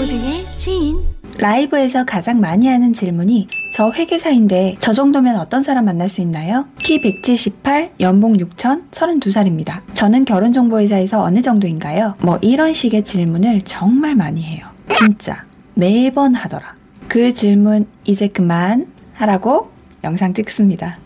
모두의 지인 라이브에서 가장 많이 하는 질문이 저 회계사인데 저 정도면 어떤 사람 만날 수 있나요? 키 178, 연봉 6천, 32살입니다. 저는 결혼정보회사에서 어느 정도인가요? 뭐 이런 식의 질문을 정말 많이 해요. 진짜 매번 하더라. 그 질문 이제 그만 하라고 영상 찍습니다.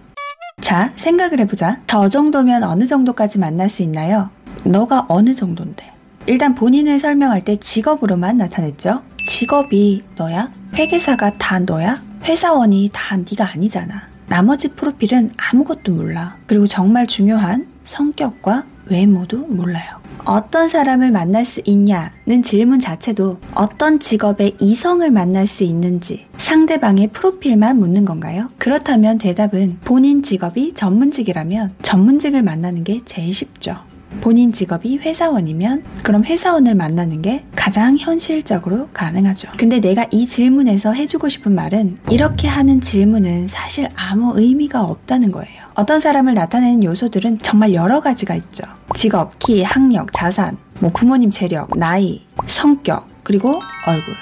자, 생각을 해보자. 저 정도면 어느 정도까지 만날 수 있나요? 너가 어느 정도인데? 일단 본인을 설명할 때 직업으로만 나타냈죠. 직업이 너야? 회계사가 다 너야? 회사원이 다 네가 아니잖아. 나머지 프로필은 아무것도 몰라. 그리고 정말 중요한 성격과 외모도 몰라요. 어떤 사람을 만날 수 있냐는 질문 자체도 어떤 직업의 이성을 만날 수 있는지 상대방의 프로필만 묻는 건가요? 그렇다면 대답은 본인 직업이 전문직이라면 전문직을 만나는 게 제일 쉽죠. 본인 직업이 회사원이면 그럼 회사원을 만나는 게 가장 현실적으로 가능하죠. 근데 내가 이 질문에서 해주고 싶은 말은 이렇게 하는 질문은 사실 아무 의미가 없다는 거예요. 어떤 사람을 나타내는 요소들은 정말 여러 가지가 있죠. 직업, 키, 학력, 자산, 뭐 부모님 재력, 나이, 성격, 그리고 얼굴.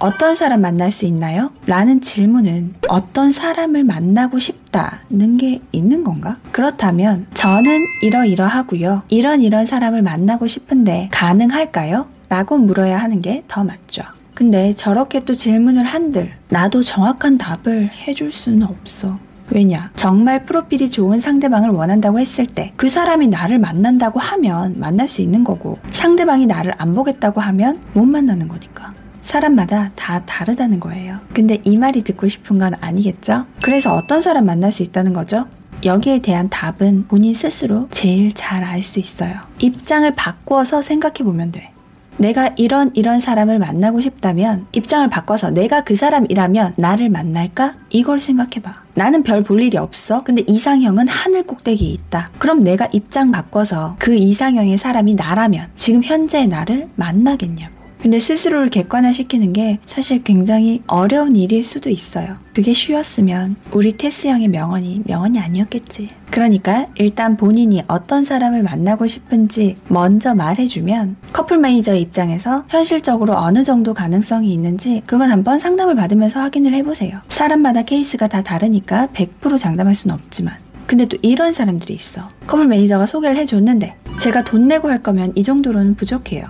어떤 사람 만날 수 있나요? 라는 질문은 어떤 사람을 만나고 싶다는 게 있는 건가? 그렇다면 저는 이러이러하고요. 이런 이런 사람을 만나고 싶은데 가능할까요? 라고 물어야 하는 게 더 맞죠. 근데 저렇게 또 질문을 한들 나도 정확한 답을 해줄 수는 없어. 왜냐? 정말 프로필이 좋은 상대방을 원한다고 했을 때 그 사람이 나를 만난다고 하면 만날 수 있는 거고 상대방이 나를 안 보겠다고 하면 못 만나는 거니까. 사람마다 다 다르다는 거예요. 근데 이 말이 듣고 싶은 건 아니겠죠? 그래서 어떤 사람 만날 수 있다는 거죠? 여기에 대한 답은 본인 스스로 제일 잘 알 수 있어요. 입장을 바꿔서 생각해 보면 돼. 내가 이런 이런 사람을 만나고 싶다면 입장을 바꿔서 내가 그 사람이라면 나를 만날까? 이걸 생각해봐. 나는 별 볼 일이 없어. 근데 이상형은 하늘 꼭대기에 있다. 그럼 내가 입장 바꿔서 그 이상형의 사람이 나라면 지금 현재의 나를 만나겠냐고. 근데 스스로를 객관화시키는 게 사실 굉장히 어려운 일일 수도 있어요. 그게 쉬웠으면 우리 테스 형의 명언이 명언이 아니었겠지. 그러니까 일단 본인이 어떤 사람을 만나고 싶은지 먼저 말해주면 커플 매니저 입장에서 현실적으로 어느 정도 가능성이 있는지 그건 한번 상담을 받으면서 확인을 해보세요. 사람마다 케이스가 다 다르니까 100% 장담할 수는 없지만 근데 또 이런 사람들이 있어. 커플 매니저가 소개를 해줬는데 제가 돈 내고 할 거면 이 정도로는 부족해요.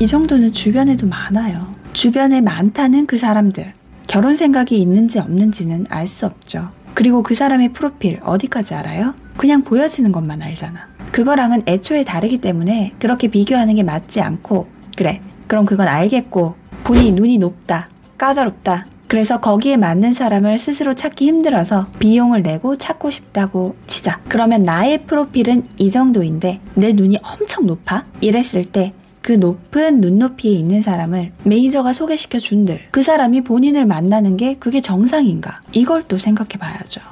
이 정도는 주변에도 많아요. 주변에 많다는 그 사람들. 결혼 생각이 있는지 없는지는 알 수 없죠. 그리고 그 사람의 프로필 어디까지 알아요? 그냥 보여지는 것만 알잖아. 그거랑은 애초에 다르기 때문에 그렇게 비교하는 게 맞지 않고, 그래, 그럼 그건 알겠고, 본인이 눈이 높다, 까다롭다. 그래서 거기에 맞는 사람을 스스로 찾기 힘들어서 비용을 내고 찾고 싶다고 치자. 그러면 나의 프로필은 이 정도인데 내 눈이 엄청 높아? 이랬을 때 그 높은 눈높이에 있는 사람을 매니저가 소개시켜 준들 그 사람이 본인을 만나는 게 그게 정상인가 이걸 또 생각해 봐야죠.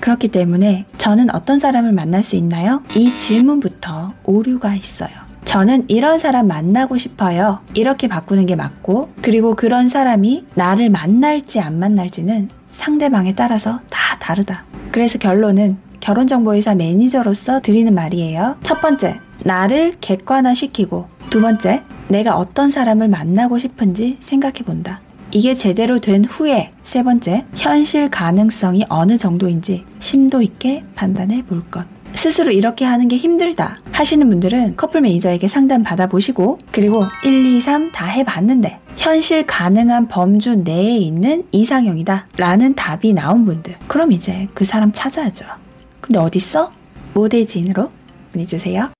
그렇기 때문에 저는 어떤 사람을 만날 수 있나요? 이 질문부터 오류가 있어요. 저는 이런 사람 만나고 싶어요. 이렇게 바꾸는 게 맞고, 그리고 그런 사람이 나를 만날지 안 만날지는 상대방에 따라서 다 다르다. 그래서 결론은 결혼정보회사 매니저로서 드리는 말이에요. 첫 번째, 나를 객관화시키고, 두 번째, 내가 어떤 사람을 만나고 싶은지 생각해 본다. 이게 제대로 된 후에 세 번째, 현실 가능성이 어느 정도인지 심도 있게 판단해 볼 것. 스스로 이렇게 하는 게 힘들다 하시는 분들은 커플 매니저에게 상담 받아보시고 그리고 1, 2, 3 다 해봤는데 현실 가능한 범주 내에 있는 이상형이다 라는 답이 나온 분들 그럼 이제 그 사람 찾아야죠 근데 어딨어? 모대지인으로 문의 주세요